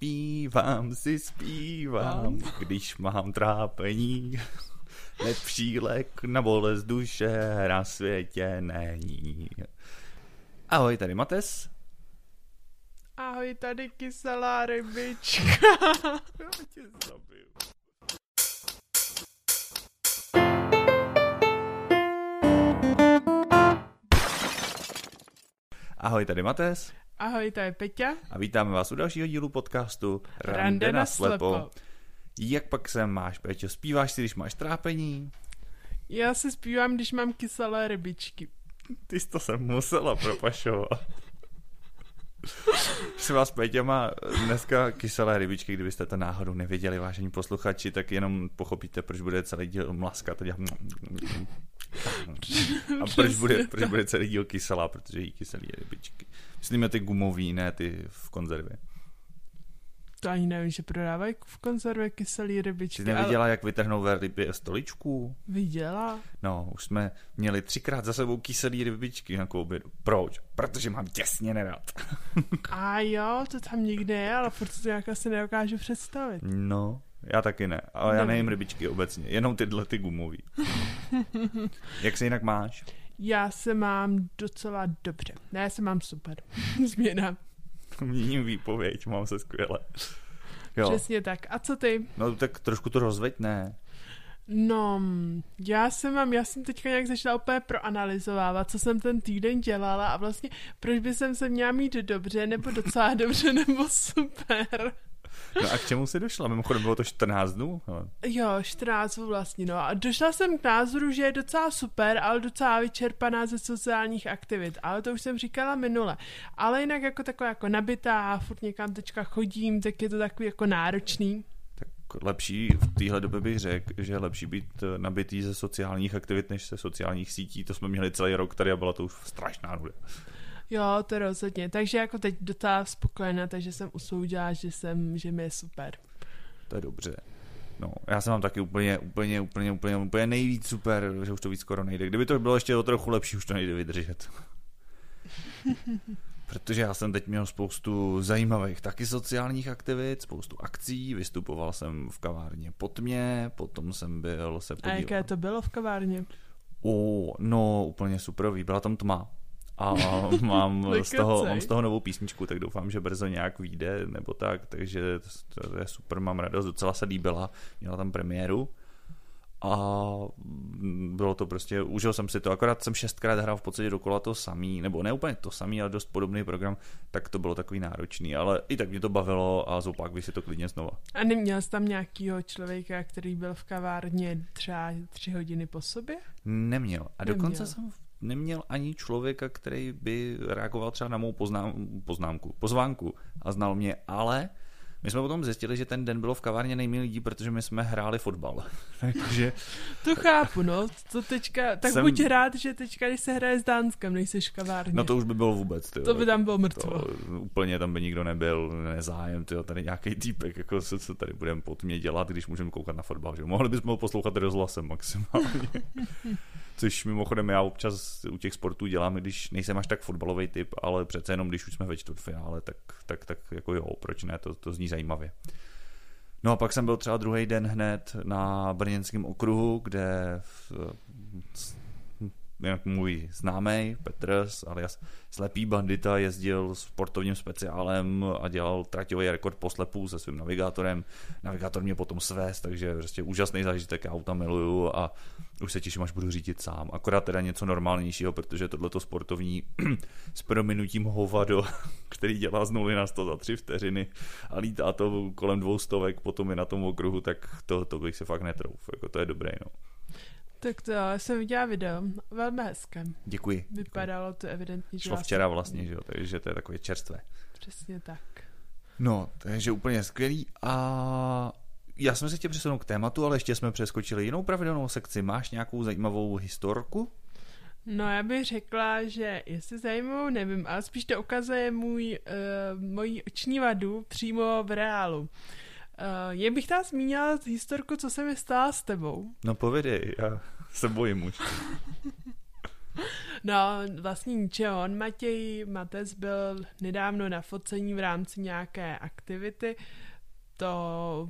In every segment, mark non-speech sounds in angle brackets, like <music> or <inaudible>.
Zpívám si, zpívám, když mám trápení. Lepší lék na bolest duše na světě není. Ahoj, tady Mates. Ahoj, tady kyselá rybička. Já tě zabiju. Ahoj, tady Mates Ahoj, to je Peťa. a vítáme vás u dalšího dílu podcastu Rande na slepo. Jak pak se máš, Peťo? Zpíváš si, když máš trápení? Já se zpívám, když mám kyselé rybičky. Ty jsi to jsem musela propašovat. Si vás Peťa má dneska kyselé rybičky, kdybyste to náhodou nevěděli, vážení posluchači, tak jenom pochopíte, proč bude celý díl mlaskat a proč bude, proč bude celý díl kyselá, protože jí kyselé rybičky. Myslíme ty gumový, ne ty v konzervě. To ani nevím, že prodávají v konzervě kyselé rybičky. Jsi neviděla, jak vytrhnou velrybě stoličku? Viděla. No, už jsme měli třikrát za sebou kyselý rybičky na obědu. Proč? Protože mám těsně nerad. A jo, to tam nikde je, ale furt si to nějak asi nedokážu představit. No, já taky ne, ale já nejím rybičky obecně, jenom tyhle ty gumový. <laughs> Jak se jinak máš? Já se mám docela dobře. Ne, já se mám super. <laughs> Změna. Měním výpověď, mám se skvěle. Jo, Přesně tak. A co ty? no tak trošku to rozveď, ne? No, já jsem mám, já jsem teďka nějak začala úplně proanalyzovávat, co jsem ten týden dělala a vlastně proč by jsem se měla mít dobře, nebo docela dobře, <laughs> nebo super. No a k čemu jsi došla? Mimochodem bylo to 14 dnů? No, Jo, 14 vlastně, no a došla jsem k názoru, že je docela super, ale docela vyčerpaná ze sociálních aktivit, ale to už jsem říkala minule. Ale jinak jako taková jako nabitá, furt někam teďka chodím, tak je to takový jako náročný. tak lepší v téhle době bych řekl, že je lepší být eh, nabitý ze sociálních aktivit, než ze sociálních sítí. To jsme měli celý rok tady a byla to už strašná nuda. Jo, to rozhodně, takže jako teď docela spokojená, takže jsem usoudila, že jsem, že mi je super. To je dobře. No, já jsem mám taky úplně, úplně, úplně, úplně, úplně nejvíc super, že už to víc skoro nejde. Kdyby to bylo ještě o trochu lepší, už to nejde vydržet. <laughs> Protože já jsem teď měl spoustu zajímavých taky sociálních aktivit, spoustu akcí, vystupoval jsem v kavárně pod mě, potom jsem byl se A podívat. jaké to bylo v kavárně? O, no, úplně superový, byla tam tma. A <laughs> mám z toho, mám z toho novou písničku, tak doufám, že brzo nějak vyjde, nebo tak, takže to, to je super, mám radost, docela se líbila, měla tam premiéru a bylo to prostě, užil jsem si to, akorát jsem šestkrát hrál v podstatě dokola to samý, nebo ne úplně to samý, ale dost podobný program, tak to bylo takový náročný, ale i tak mě to bavilo a zopak bych si to klidně znova. A neměl jsi tam nějakýho člověka, který byl v kavárně třeba tři hodiny po sobě? Neměl. A dokonce Neměl. jsem neměl ani člověka, který by reagoval třeba na mou poznám, poznámku, pozvánku a znal mě, ale my jsme potom zjistili, že ten den bylo v kavárně nejméně lidí, protože my jsme hráli fotbal. <laughs> Takže To chápu, no. To teďka, tak Jsem- buď rád, že teďka, když se hraje s Dánskem, nejsi v kavárně. no to už by bylo vůbec. Tyjo. to by tam bylo mrtvo. to, úplně tam by nikdo nebyl, nezájem, tyjo, tady nějaký týpek, jako co, co tady budeme pod mě dělat, když můžeme koukat na fotbal, že? Mohli bychom ho poslouchat rozhlasem maximálně. <laughs> Což mimochodem já občas u těch sportů dělám, když nejsem až tak fotbalový typ, ale přece jenom když už jsme ve čtvrtfinále, tak, tak, tak jako jo, proč ne, to, to zní zajímavě. No a pak jsem byl třeba druhý den hned na brněnském okruhu, kde jak můj známý Petr alias Slepý bandita jezdil sportovním speciálem a dělal traťový rekord po slepu se svým navigátorem. Navigátor mě potom svést, takže prostě úžasný zážitek, já auta miluju a už se těším, až budu řídit sám. Akorát teda něco normálnějšího, protože tohleto sportovní <clears throat> s prominutím hovado, <laughs> který dělá z 0 na 100 za 3 vteřiny a lítá to kolem dvou stovek, potom je na tom okruhu, tak to, to bych si fakt netrouf. Jako to je dobré, no. Tak to já jsem viděla video, velmi hezké. Děkuji. Vypadalo to evidentně, že Šlo včera vlastně, že jo, takže to je takové čerstvé. Přesně tak. No, takže úplně skvělý a já jsem se chtěl přesunout k tématu, ale ještě jsme přeskočili jinou pravidelnou sekci. Máš nějakou zajímavou historku? No já bych řekla, že jestli zajímavou, nevím, ale spíš to ukazuje můj, uh, moji oční vadu přímo v reálu. Uh, je bych tam zmínila historku, co se mi stala s tebou. No povědej, já se bojím už. No, vlastně ničeho. On Matěj Mates byl nedávno na focení v rámci nějaké aktivity. To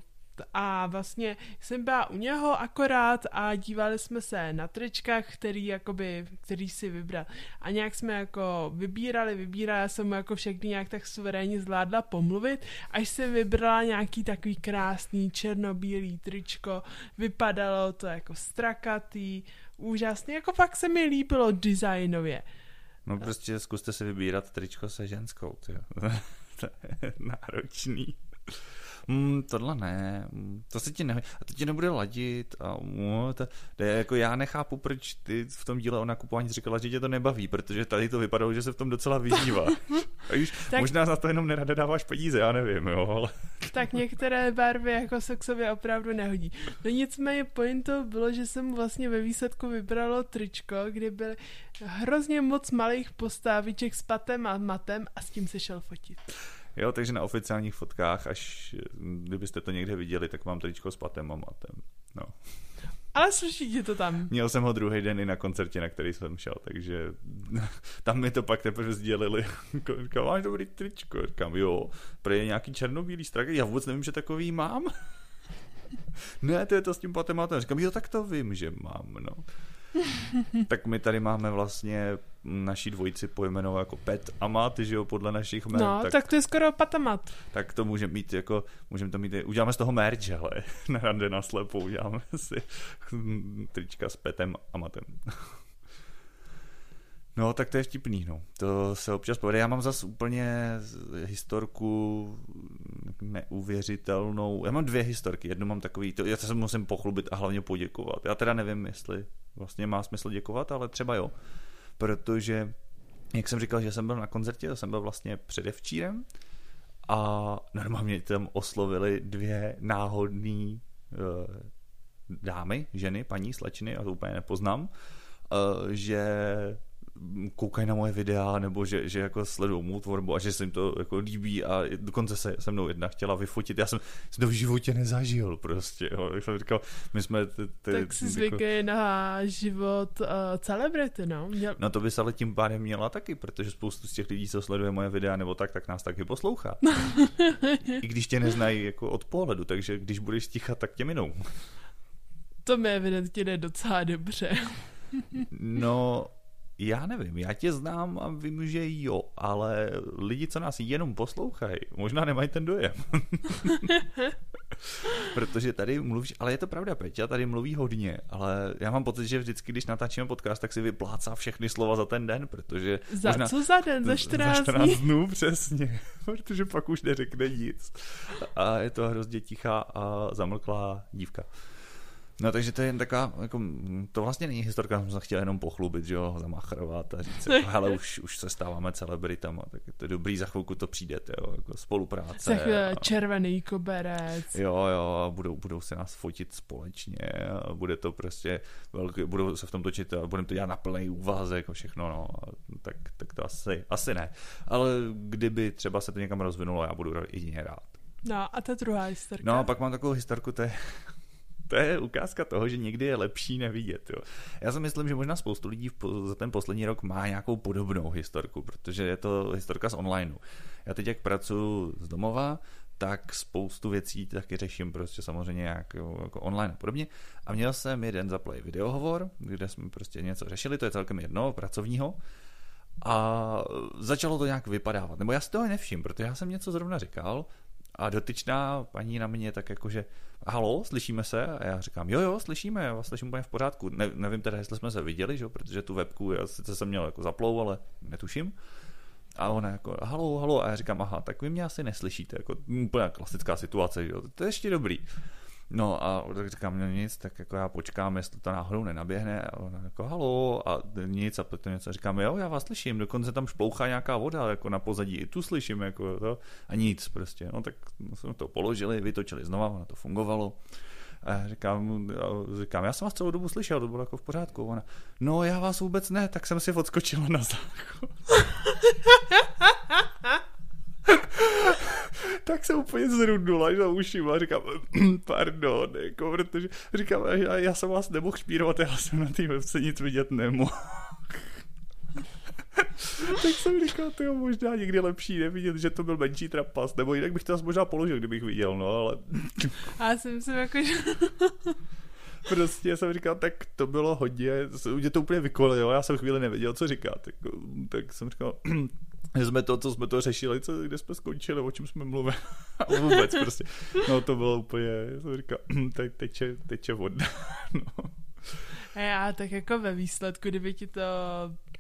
a vlastně jsem byla u něho akorát a dívali jsme se na tričkách, který, jakoby, který si vybral. A nějak jsme jako vybírali, vybírali, já jsem mu jako všechny nějak tak suverénně zvládla pomluvit, až jsem vybrala nějaký takový krásný černobílý tričko, vypadalo to jako strakatý, úžasný, jako fakt se mi líbilo designově. No prostě zkuste si vybírat tričko se ženskou, <laughs> to je náročný mm, tohle ne, mm, to se ti nehodí, a to ti nebude ladit a mm, to, to je jako já nechápu, proč ty v tom díle o nakupování říkala, že tě to nebaví, protože tady to vypadalo, že se v tom docela vyžívá. a už, <laughs> tak, možná za to jenom nerada dáváš peníze, já nevím, jo, ale... <laughs> tak některé barvy jako se k sobě opravdu nehodí. No nicméně pointou bylo, že jsem vlastně ve výsledku vybralo tričko, kde byly hrozně moc malých postaviček s patem a matem a s tím se šel fotit. Jo, takže na oficiálních fotkách, až kdybyste to někde viděli, tak mám tričko s patem a matem. No. Ale sluší ti to tam. Měl jsem ho druhý den i na koncertě, na který jsem šel, takže <laughs> tam mi to pak teprve sdělili. <laughs> Říkám, máš dobrý tričko. Říkám, jo, pro je nějaký černobílý strak. Já vůbec nevím, že takový mám. <laughs> ne, to je to s tím patem a matem. Říkám, jo, tak to vím, že mám, no. Tak my tady máme vlastně naší dvojici pojmenovat jako Pet a Mat, že jo, podle našich jmen. No, tak, tak to je skoro Patamat. Tak to můžeme mít jako, můžeme to mít, uděláme z toho merch, ale <laughs> na rande na slepo uděláme si trička s Petem a Matem. No, tak to je vtipný, no. To se občas povede. Já mám zase úplně historku neuvěřitelnou. Já mám dvě historky. Jednu mám takový, to, já se musím pochlubit a hlavně poděkovat. Já teda nevím, jestli vlastně má smysl děkovat, ale třeba jo. Protože, jak jsem říkal, že jsem byl na koncertě, to jsem byl vlastně předevčírem a normálně tam oslovili dvě náhodné uh, dámy, ženy, paní, slečny, a to úplně nepoznám, uh, že koukají na moje videa, nebo že, že jako sledují mou tvorbu a že se jim to jako líbí a dokonce se se mnou jedna chtěla vyfotit. Já jsem to v životě nezažil prostě. Jo. Jak jsem říkal, my jsme... Ty, ty, tak si zvyklý jako... na život uh, celebrity, no. Měl... No to bys ale tím pádem měla taky, protože spoustu z těch lidí, co sleduje moje videa nebo tak, tak nás taky poslouchá. <laughs> I když tě neznají jako od pohledu, takže když budeš stichat, tak tě minou. To mi evidentně jde docela dobře. no, já nevím, já tě znám a vím, že jo, ale lidi, co nás jenom poslouchají, možná nemají ten dojem. <laughs> Protože tady mluvíš, ale je to pravda, Peťa tady mluví hodně, ale já mám pocit, že vždycky, když natáčíme podcast, tak si vyplácá všechny slova za ten den, protože... Za možná, co za den? Za 14, za 14 dnů? přesně, <laughs> protože pak už neřekne nic. A je to hrozně tichá a zamlklá dívka. No takže to je jen taková, jako, to vlastně není historka, jsem se chtěl jenom pochlubit, že jo, zamachrovat a říct, jako, hele, <laughs> už, už se stáváme celebritama, tak je to dobrý, za chvilku to přijdete, jo, jako spolupráce. Tak a, červený koberec. Jo, jo, a budou, budou se nás fotit společně a bude to prostě velký, budou se v tom točit a budeme to dělat na plný úvazek a všechno, no, tak, tak to asi, asi ne. Ale kdyby třeba se to někam rozvinulo, já budu jedině rád. No a ta druhá historka. No a pak mám takovou historku, to je to je ukázka toho, že někdy je lepší nevidět. Jo. Já si myslím, že možná spoustu lidí za ten poslední rok má nějakou podobnou historku, protože je to historka z onlineu. Já teď, jak pracuji z domova, tak spoustu věcí taky řeším prostě samozřejmě jak, jako online a podobně. A měl jsem jeden zaplay videohovor, kde jsme prostě něco řešili, to je celkem jedno, pracovního. A začalo to nějak vypadávat. Nebo já si toho nevšim, protože já jsem něco zrovna říkal a dotyčná paní na mě tak jakože halo, slyšíme se? A já říkám, jo, jo, slyšíme, já vás slyším úplně v pořádku. Ne, nevím teda, jestli jsme se viděli, že? protože tu webku já sice jsem měl jako zaplou, ale netuším. A ona jako, halo, halo, a já říkám, aha, tak vy mě asi neslyšíte, jako úplně klasická situace, že? to je ještě dobrý. No a tak říkám, no nic, tak jako já počkám, jestli to náhodou nenaběhne a ona jako halo a nic a potom něco říkám, jo, já vás slyším, dokonce tam šplouchá nějaká voda jako na pozadí, i tu slyším jako to a nic prostě, no tak jsme to položili, vytočili znova, ono to fungovalo. A říkám, říkám, já jsem vás celou dobu slyšel, to bylo jako v pořádku. Ona, no já vás vůbec ne, tak jsem si odskočila na záchod. <laughs> <laughs> tak se úplně zrudnula za ušima a říkám, <clears throat> pardon, jako, protože říkám, já, já jsem vás nemohl špírovat, já jsem na té webce nic vidět nemohl. <laughs> tak jsem říkal, to je možná někdy lepší nevidět, že to byl menší trapas, nebo jinak bych to zase možná položil, kdybych viděl, no, ale... <laughs> Já si myslím, jako, že... prostě jsem říkal, tak to bylo hodně, mě to úplně vykolilo, já jsem chvíli nevěděl, co říkat, tak, tak jsem říkal, jsme to, co jsme to řešili, co, kde jsme skončili, o čem jsme mluvili. <laughs> A vůbec prostě. No to bylo úplně, jsem říkal, <clears throat> teď teče, teče voda. <laughs> no. Já tak jako ve výsledku, kdyby ti to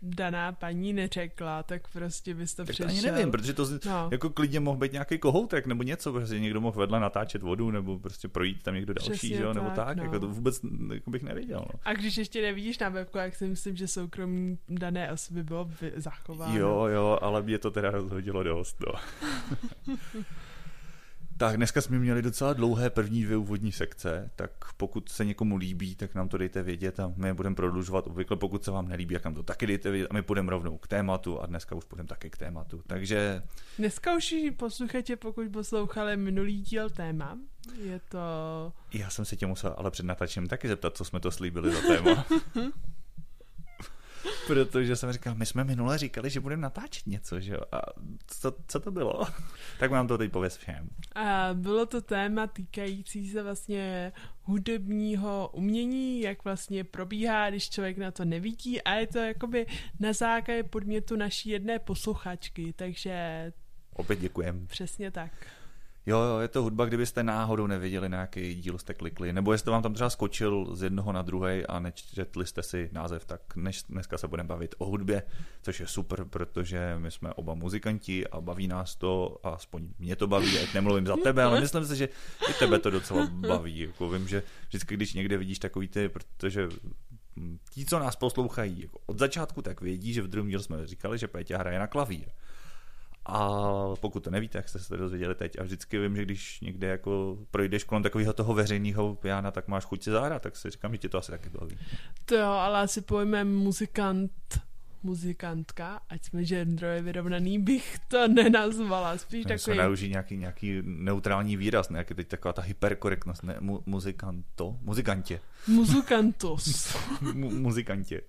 daná paní neřekla, tak prostě bys to tak přešel. To ani nevím, protože to no. jako klidně mohl být nějaký kohoutek nebo něco, prostě někdo mohl vedle natáčet vodu nebo prostě projít tam někdo další, že jo, nebo tak, tak no. jako to vůbec jako bych nevěděl. No. A když ještě nevidíš na webku, jak si myslím, že soukromí dané osoby bylo zachováno. Jo, jo, ale mě to teda rozhodilo dost, no. <laughs> Tak dneska jsme měli docela dlouhé první dvě úvodní sekce, tak pokud se někomu líbí, tak nám to dejte vědět a my je budeme prodlužovat obvykle, pokud se vám nelíbí, jak nám to taky dejte vědět a my půjdeme rovnou k tématu a dneska už půjdeme taky k tématu. Takže... Dneska už posluchači, pokud poslouchali minulý díl téma, je to... Já jsem se tě musel ale před natáčením taky zeptat, co jsme to slíbili za téma. <laughs> Protože jsem říkal, my jsme minule říkali, že budeme natáčet něco, že jo? A co, co to bylo? tak mám to teď pověst všem. A bylo to téma týkající se vlastně hudebního umění, jak vlastně probíhá, když člověk na to nevidí a je to jakoby na základě podmětu naší jedné posluchačky, takže... Opět děkujem. Přesně tak. Jo, jo, je to hudba, kdybyste náhodou neviděli nějaký díl, jste klikli, nebo jestli vám tam třeba skočil z jednoho na druhý a nečetli jste si název, tak než dneska se budeme bavit o hudbě, což je super, protože my jsme oba muzikanti a baví nás to, a aspoň mě to baví, ať nemluvím za tebe, ale myslím si, že i tebe to docela baví. Jako vím, že vždycky, když někde vidíš takový ty, protože ti, co nás poslouchají jako od začátku, tak vědí, že v druhém dílu jsme říkali, že Péťa hraje na klavír. A pokud to nevíte, jak jste se to dozvěděli teď, a vždycky vím, že když někde jako projdeš kolem takového toho veřejného piana, tak máš chuť si zahrát, tak si říkám, že ti to asi taky baví. To jo, ale asi pojmem muzikant muzikantka, ať jsme genderově vyrovnaný, bych to nenazvala. Spíš ne, takový... Nauží nějaký, nějaký neutrální výraz, ne? Jak je teď taková ta hyperkorektnost, ne? Mu, muzikanto? Muzikantě. Muzikantos. <laughs> Mu, muzikantě.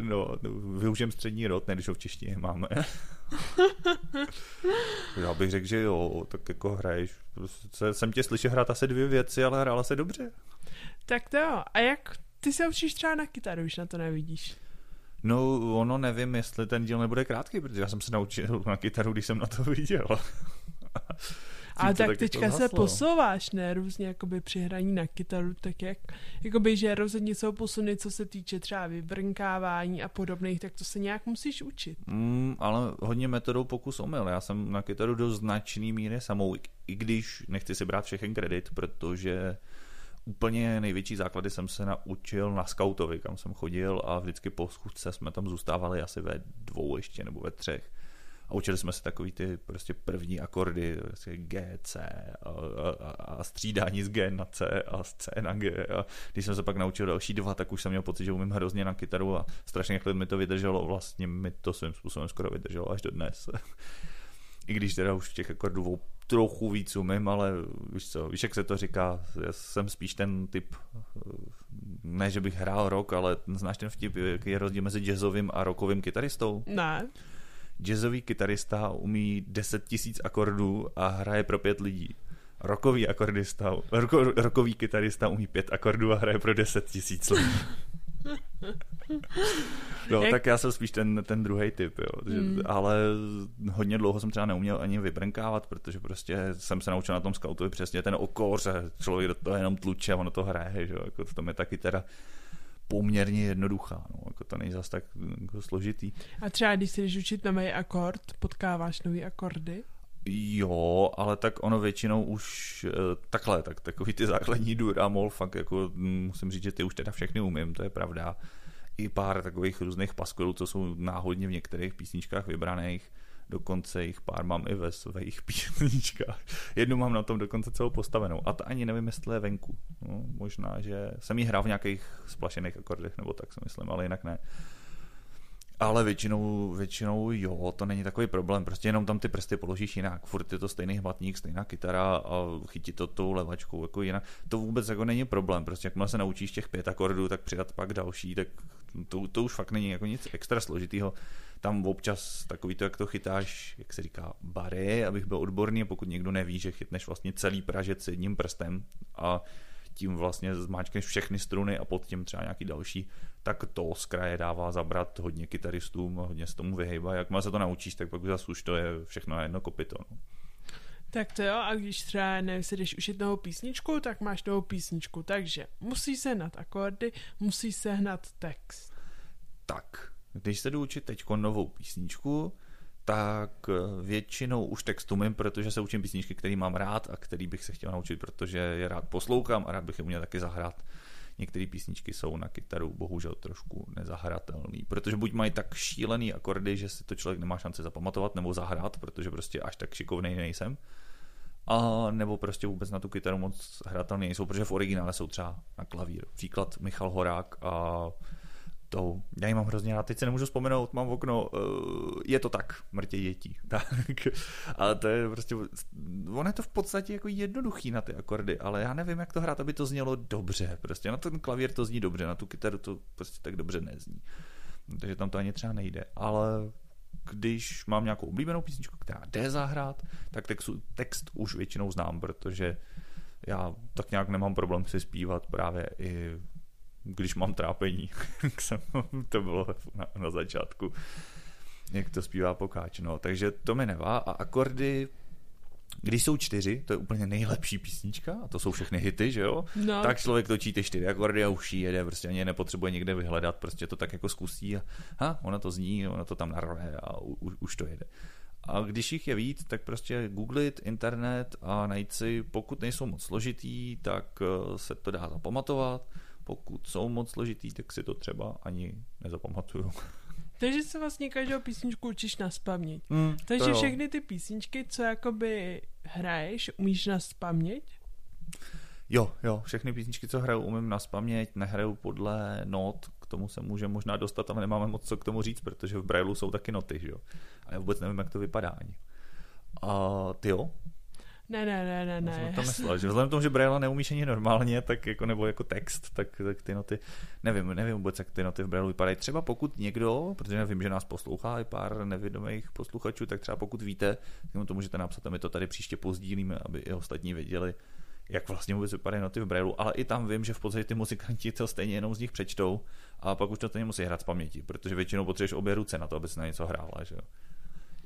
no, využijem střední rod, ne, když ho v češtině máme. <laughs> Já bych řekl, že jo, tak jako hraješ. Prostě jsem tě slyšel hrát asi dvě věci, ale hrála se dobře. Tak to jo. A jak ty se učíš třeba na kytaru, když na to nevidíš? No, ono nevím, jestli ten díl nebude krátký, protože já jsem se naučil na kytaru, když jsem na to viděl. <laughs> A tak teďka se posouváš, ne, různě jakoby při hraní na kytaru, tak jak, jakoby, že rozhodně jsou posuny, co se týče třeba vybrnkávání a podobných, tak to se nějak musíš učit. Mm, ale hodně metodou pokus omyl. Já jsem na kytaru do značný míry samou, i když nechci si brát všechen kredit, protože úplně největší základy jsem se naučil na skautovi, kam jsem chodil a vždycky po schůzce jsme tam zůstávali asi ve dvou ještě nebo ve třech. A učili jsme se takový ty prostě první akordy, prostě G, C a, a, a střídání z G na C a z C na G. A když jsem se pak naučil další dva, tak už jsem měl pocit, že umím hrozně na kytaru a strašně jak mi to vydrželo. Vlastně mi to svým způsobem skoro vydrželo až do dnes. I když teda už těch akordů trochu víc umím, ale víš co, víš, jak se to říká, já jsem spíš ten typ, ne, že bych hrál rock, ale znáš ten vtip, jaký je rozdíl mezi jazzovým a rockovým kytaristou? Ne. Jazzový kytarista umí 10 tisíc akordů a hraje pro pět lidí. Rokový akordista, roko, rokový kytarista umí pět akordů a hraje pro 10 tisíc lidí. <laughs> No, Jak... tak já jsem spíš ten, ten druhý typ, jo. Mm. Ale hodně dlouho jsem třeba neuměl ani vybrnkávat, protože prostě jsem se naučil na tom scoutovi přesně ten okoře, člověk do toho jenom tluče a ono to hraje, že jo. Jako to je taky teda poměrně jednoduchá, no, jako to není zase tak jako složitý. A třeba když si jdeš učit nový akord, potkáváš nový akordy? Jo, ale tak ono většinou už eh, takhle, tak takový ty základní dur a mol, fakt jako hm, musím říct, že ty už teda všechny umím, to je pravda. I pár takových různých paskvilů, co jsou náhodně v některých písničkách vybraných, dokonce jich pár mám i ve svých <laughs> písničkách. Jednu mám na tom dokonce celou postavenou a to ani nevím, jestli je venku. No, možná, že jsem ji hrál v nějakých splašených akordech, nebo tak si myslím, ale jinak ne. Ale většinou, většinou jo, to není takový problém, prostě jenom tam ty prsty položíš jinak, furt je to stejný hmatník, stejná kytara a chytí to tou levačkou jako jinak. To vůbec jako není problém, prostě jakmile se naučíš těch pět akordů, tak přidat pak další, tak to, to už fakt není jako nic extra složitýho. Tam občas takový to, jak to chytáš, jak se říká, bary, abych byl odborný, pokud někdo neví, že chytneš vlastně celý pražec jedním prstem a tím vlastně zmáčkneš všechny struny a pod tím třeba nějaký další, tak to z kraje dává zabrat hodně kytaristům, hodně se tomu vyhejba. Jak se to naučíš, tak pak zase už to je všechno na jedno kopito. No. Tak to jo, a když třeba nevím, si jdeš učit novou písničku, tak máš novou písničku, takže musí se hnat akordy, musí se hnat text. Tak, když se jdu učit teď novou písničku, tak eh, většinou už textu mým, protože se učím písničky, které mám rád a který bych se chtěl naučit, protože je rád poslouchám a rád bych je uměl taky zahrát. Některé písničky jsou na kytaru bohužel trošku nezahratelné, protože buď mají tak šílený akordy, že si to člověk nemá šanci zapamatovat nebo zahrát, protože prostě až tak šikovnej nejsem. A nebo prostě vůbec na tu kytaru moc hratelný nejsou, protože v originále jsou třeba na klavír. Příklad Michal Horák a to, já ji mám hrozně rád, teď se nemůžu vzpomenout, mám v okno, uh, je to tak, mrtě dětí. <laughs> Tak, ale to je prostě, ono je to v podstatě jako jednoduchý na ty akordy, ale já nevím, jak to hrát, aby to znělo dobře. Prostě na ten klavír to zní dobře, na tu kytaru to prostě tak dobře nezní. Takže tam to ani třeba nejde, ale když mám nějakou oblíbenou písničku, která jde zahrát, tak text, text už většinou znám, protože já tak nějak nemám problém si zpívat právě i když mám trápení, <laughs> <laughs> to bylo na, na začátku, jak to zpívá Pokáč. No, takže to mi nevá a akordy když jsou čtyři, to je úplně nejlepší písnička, a to jsou všechny hity, že jo? No. Tak člověk točí ty čtyři akordy a už jede, prostě ani nepotřebuje někde vyhledat, prostě to tak jako zkusí a ha, ona to zní, ona to tam narve a u, u, už to jede. A když jich je víc, tak prostě googlit internet a najít si, pokud nejsou moc složitý, tak eh, se to dá zapamatovat pokud jsou moc složitý, tak si to třeba ani nezapamatuju. <laughs> Takže se vlastně každou písničku učíš na spaměť. Mm, Takže všechny ty písničky, co jakoby hraješ, umíš na spaměť? Jo, jo, všechny písničky, co hraju, umím na spaměť, nehraju podle not, k tomu se může možná dostat, ale nemáme moc co k tomu říct, protože v Brailu jsou taky noty, že jo. A já vůbec nevím, jak to vypadá ani. A ty jo? Ne, ne, ne, ne, ne. Jsem to myslel, že vzhledem k tomu, že Braille neumíš ani normálně, tak jako, nebo jako text, tak, tak ty noty, nevím, nevím vůbec, jak ty noty v Braille vypadají. Třeba pokud někdo, protože vím, že nás poslouchá i pár nevědomých posluchačů, tak třeba pokud víte, tak to můžete napsat a my to tady příště pozdílíme, aby i ostatní věděli, jak vlastně vůbec vypadají noty v Braille, ale i tam vím, že v podstatě ty muzikanti to stejně jenom z nich přečtou a pak už to stejně musí hrát z paměti, protože většinou potřebuješ obě ruce na to, aby se na něco hrála, že jo.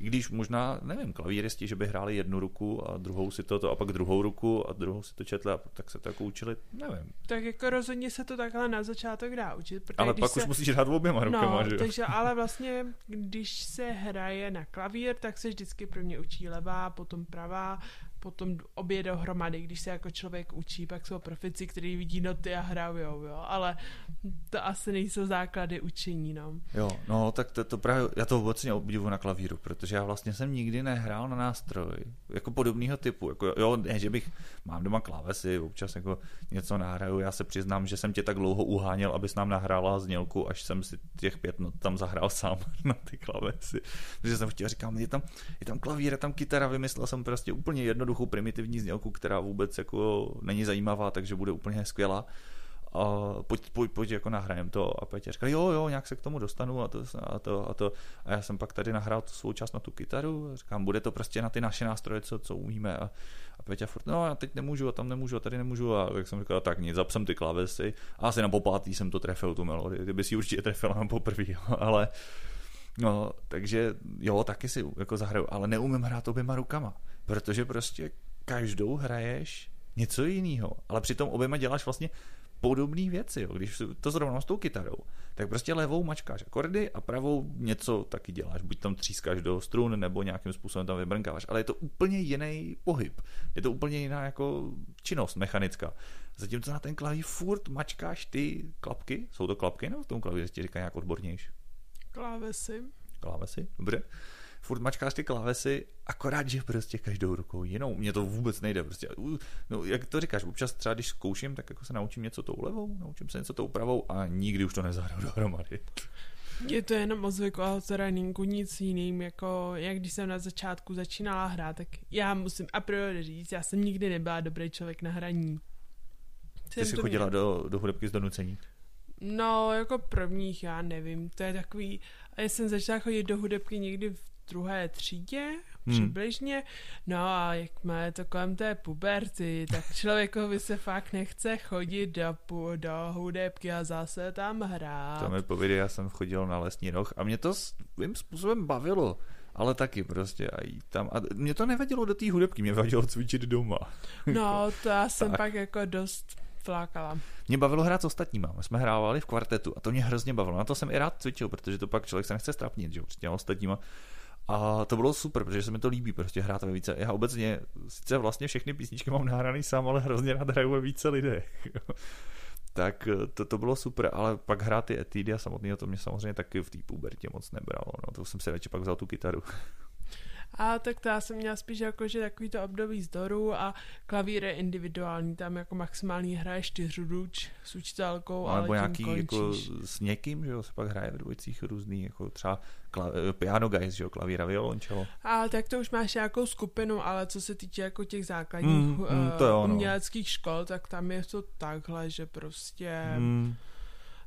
I když možná, nevím, klavíristi, že by hráli jednu ruku a druhou si to, to a pak druhou ruku a druhou si to četli a tak se to jako učili, nevím. Tak jako rozhodně se to takhle na začátek dá učit. Ale pak se... už musíš hrát oběma rukama, no, že takže ale vlastně, když se hraje na klavír, tak se vždycky prvně učí levá, potom pravá potom obě dohromady, když se jako člověk učí, pak jsou profici, kteří vidí noty a hrajou, jo, ale to asi nejsou základy učení, no. Jo, no, tak to, to právě, já to vůbec obdivu na klavíru, protože já vlastně jsem nikdy nehrál na nástroj, jako podobného typu, jako, jo, ne, že bych, mám doma klávesy, občas jako něco nahraju, já se přiznám, že jsem tě tak dlouho uháněl, abys nám nahrála znělku, až jsem si těch pět not tam zahrál <laughs> sám na ty klávesy, protože jsem chtěl, říkám, je tam, je tam klavír, je tam kytara, vymyslel jsem prostě úplně jednoduchou jednoduchou primitivní znělku, která vůbec jako není zajímavá, takže bude úplně skvělá. A pojď, pojď, pojď jako nahrajem to. A Petě říkal, jo, jo, nějak se k tomu dostanu a to, a to, a to. A já jsem pak tady nahrál tu svou část na tu kytaru. A říkám, bude to prostě na ty naše nástroje, co, co umíme. A, a Petě furt, no, já teď nemůžu, a tam nemůžu, a tady nemůžu. A jak jsem říkal, tak nic, zapsem ty klávesy. A asi na popátý jsem to trefil, tu melodii. Ty by si určitě trefil na poprvé, <laughs> ale No, takže jo, taky si jako zahraju, ale neumím hrát oběma rukama protože prostě každou hraješ něco jiného, ale přitom oběma děláš vlastně podobné věci. Jo. Když to zrovna s tou kytarou, tak prostě levou mačkáš akordy a pravou něco taky děláš. Buď tam třískáš do strun, nebo nějakým způsobem tam vybrnkáváš. Ale je to úplně jiný pohyb. Je to úplně jiná jako činnost mechanická. Zatímco na ten klavír furt mačkáš ty klapky. Jsou to klapky, nebo v tom klavíře ti říká nějak odbornější? Klávesy. Klávesy, dobře furt mačkáš ty klávesy, akorát, že prostě každou rukou jinou. Mně to vůbec nejde. Prostě, no, jak to říkáš, občas třeba když zkouším, tak jako se naučím něco tou levou, naučím se něco tou pravou a nikdy už to nezahraju dohromady. Je to jenom o zvyku a tréninku, nic jiným, jako jak když jsem na začátku začínala hrát, tak já musím a priori říct, já jsem nikdy nebyla dobrý člověk na hraní. Ty jsi chodila do, do hudebky z donucení? No, jako prvních, já nevím, to je takový, a já jsem začala chodit do hudebky někdy v druhé třídě, Hmm. přibližně, no a jakmile je to kolem té puberty, tak člověkovi se fakt nechce chodit do, do hudebky a zase tam hrát. To mi pověděl, já jsem chodil na lesní roh a mě to svým způsobem bavilo. Ale taky prostě a jít tam. A mě to nevadilo do té hudebky, mě vadilo cvičit doma. No, to já jsem Tak. pak jako dost flákala. Mě bavilo hrát s ostatníma. My jsme hrávali v kvartetu a to mě hrozně bavilo. Na to jsem i rád cvičil, protože to pak člověk se nechce strapnit, že jo, před těma ostatníma. A to bylo super, protože se mi to líbí, prostě hrát ve více. Já obecně, sice vlastně všechny písničky mám nahraný sám, ale hrozně rád hraju ve více lidech. <laughs> tak to, to bylo super, ale pak hrát ty etídy a samotného to mě samozřejmě taky v té pubertě moc nebralo. No, to jsem si radši pak vzal tu kytaru. <laughs> A tak to já jsem měla spíš jako, že takový to období zdoru a klavír je individuální, tam jako maximální hraje čtyřruč s učitelkou, ale Nebo nějaký jako končíš. s někým, že jo, se pak hraje v dvojicích různý, jako třeba kla, piano guys, že jo, klavír a violončelo. A tak to už máš nějakou skupinu, ale co se týče jako těch základních Mm, mm, to jo, no. uměleckých škol, tak tam je to takhle, že prostě Hmm.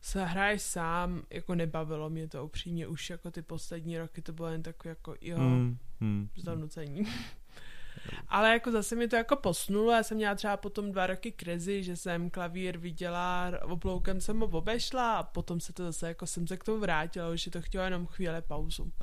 se hraješ sám, jako nebavilo mě to upřímně, už jako ty poslední roky to bylo jen takový jako jo, Hmm. Hmm. z donucení. <laughs> Ale jako zase mi to jako posnulo, já jsem měla třeba potom dva roky krizi, že jsem klavír viděla, obloukem jsem ho obešla a potom se to zase jako jsem se k tomu vrátila, že to chtělo jenom chvíli pauzu. <laughs>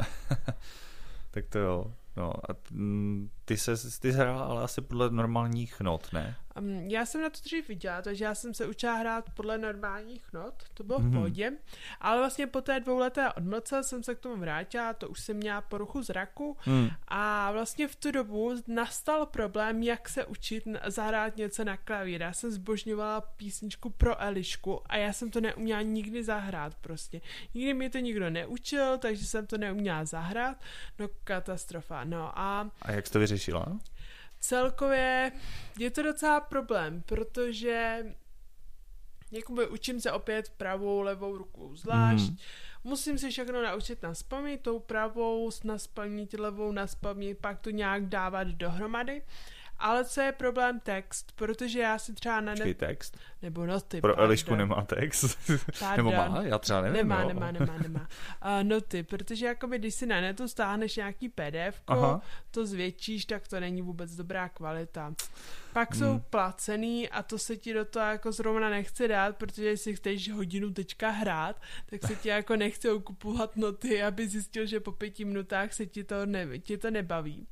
Tak to jo. No a mm, ty se ty jsi hrál ale asi podle normálních not, ne? Um, já jsem na to dřív viděla, takže já jsem se učila hrát podle normálních not, to bylo v Mhm. pohodě, ale vlastně po té dvouleté odmlce jsem se k tomu vrátila, to už jsem měla poruchu zraku Hmm. a vlastně v tu dobu nastal problém, jak se učit zahrát něco na klavír. Já jsem zbožňovala písničku pro Elišku a já jsem to neuměla nikdy zahrát prostě. Nikdy mi to nikdo neučil, takže jsem to neuměla zahrát, no katastrofa. No a A jak jsi to vyřešila? Celkově je to docela problém, protože jakoby učím se opět pravou, levou rukou zvlášť. Mhm. Musím si všechno naučit na spaměť, tou pravou na spaměť, levou na spaměť, pak to nějak dávat dohromady. Ale co je problém text, protože já si třeba na net, text. nebo noty, Pro pardon. Elišku nemá text. Pardon. Nebo má? Já třeba nevím. Nemá, jo. nemá, nemá, nemá. <laughs> Uh, noty, protože jakoby, když si na netu stáhneš nějaký PDF, to zvětšíš, tak to není vůbec dobrá kvalita. Pak Hmm. jsou placený a to se ti do toho jako zrovna nechce dát, protože si chceš hodinu teďka hrát, tak se ti jako nechce kupovat noty, aby zjistil, že po pěti minutách se ti to, ne, ti to nebaví.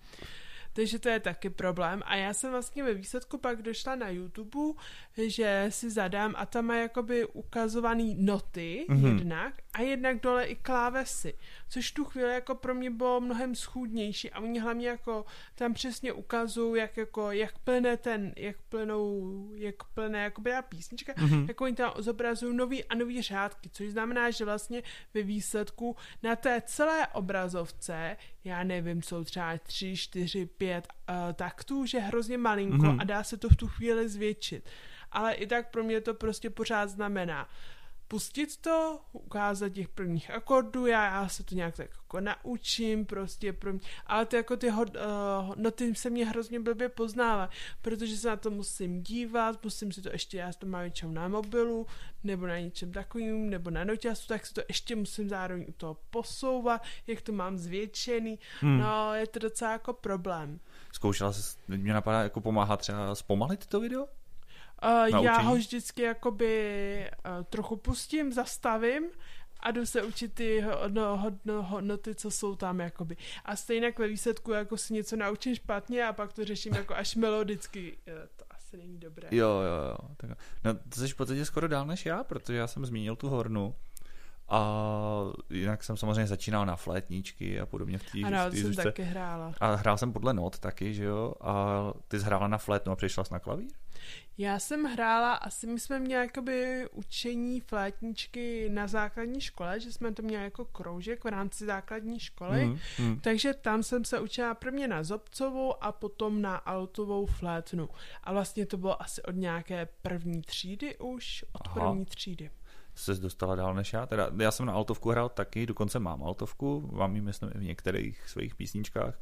Takže to je taky problém. A já jsem vlastně ve výsledku pak došla na YouTube, že si zadám a tam má jakoby ukazovaný noty Mhm. mm-hmm. jednak a jednak dole i klávesy, což tu chvíli jako pro mě bylo mnohem schůdnější a oni hlavně jako tam přesně ukazují, jak jako, jak plne ten, jak plnou, jak plne jakoby ta písnička, Mhm. mm-hmm. jak oni tam zobrazují nový a nový řádky, což znamená, že vlastně ve výsledku na té celé obrazovce, já nevím, jsou třeba tři, čtyři, pět uh, taktů, že hrozně malinko Mhm. mm-hmm. a dá se to v tu chvíli zvětšit. Ale i tak pro mě to prostě pořád znamená pustit to, ukázat těch prvních akordů, já, já se to nějak tak jako naučím, prostě pro mě, ale ty jako ty hod, uh, noty se mě hrozně blbě poznává, protože se na to musím dívat, musím si to ještě, já to mám většinou na mobilu, nebo na něčem takovým, nebo na noťasu, tak si to ještě musím zároveň u toho posouvat, jak to mám zvětšený, Hmm. no je to docela jako problém. Zkoušela jsi, mě napadá, jako pomáhá třeba zpomalit to video? Uh, já ho vždycky jakoby uh, trochu pustím, zastavím a jdu se učit ty hodno, hodno, hodnoty, co jsou tam jakoby. A stejně ve výsledku jako si něco naučím špatně a pak to řeším jako až melodicky. Uh, to asi není dobré. Jo, jo, jo. Tak, no, to jsi v podstatě skoro dál než já, protože já jsem zmínil tu hornu. A jinak jsem samozřejmě začínal na flétničky a podobně v té Ano, jsem taky hrála. A hrál jsem podle not taky, že jo? A ty jsi hrála na flétnu a přišla jsi na klavír? Já jsem hrála, asi my jsme měli jakoby učení flétničky na základní škole, že jsme to měli jako kroužek v rámci základní školy. Mm, mm. Takže tam jsem se učila prvně na zobcovou a potom na altovou flétnu. A vlastně to bylo asi od nějaké první třídy už, od Aha. první třídy. Se dostala dál než já. Teda, já jsem na altovku hrál taky, dokonce mám altovku, mám ji myslím i v některých svých písničkách.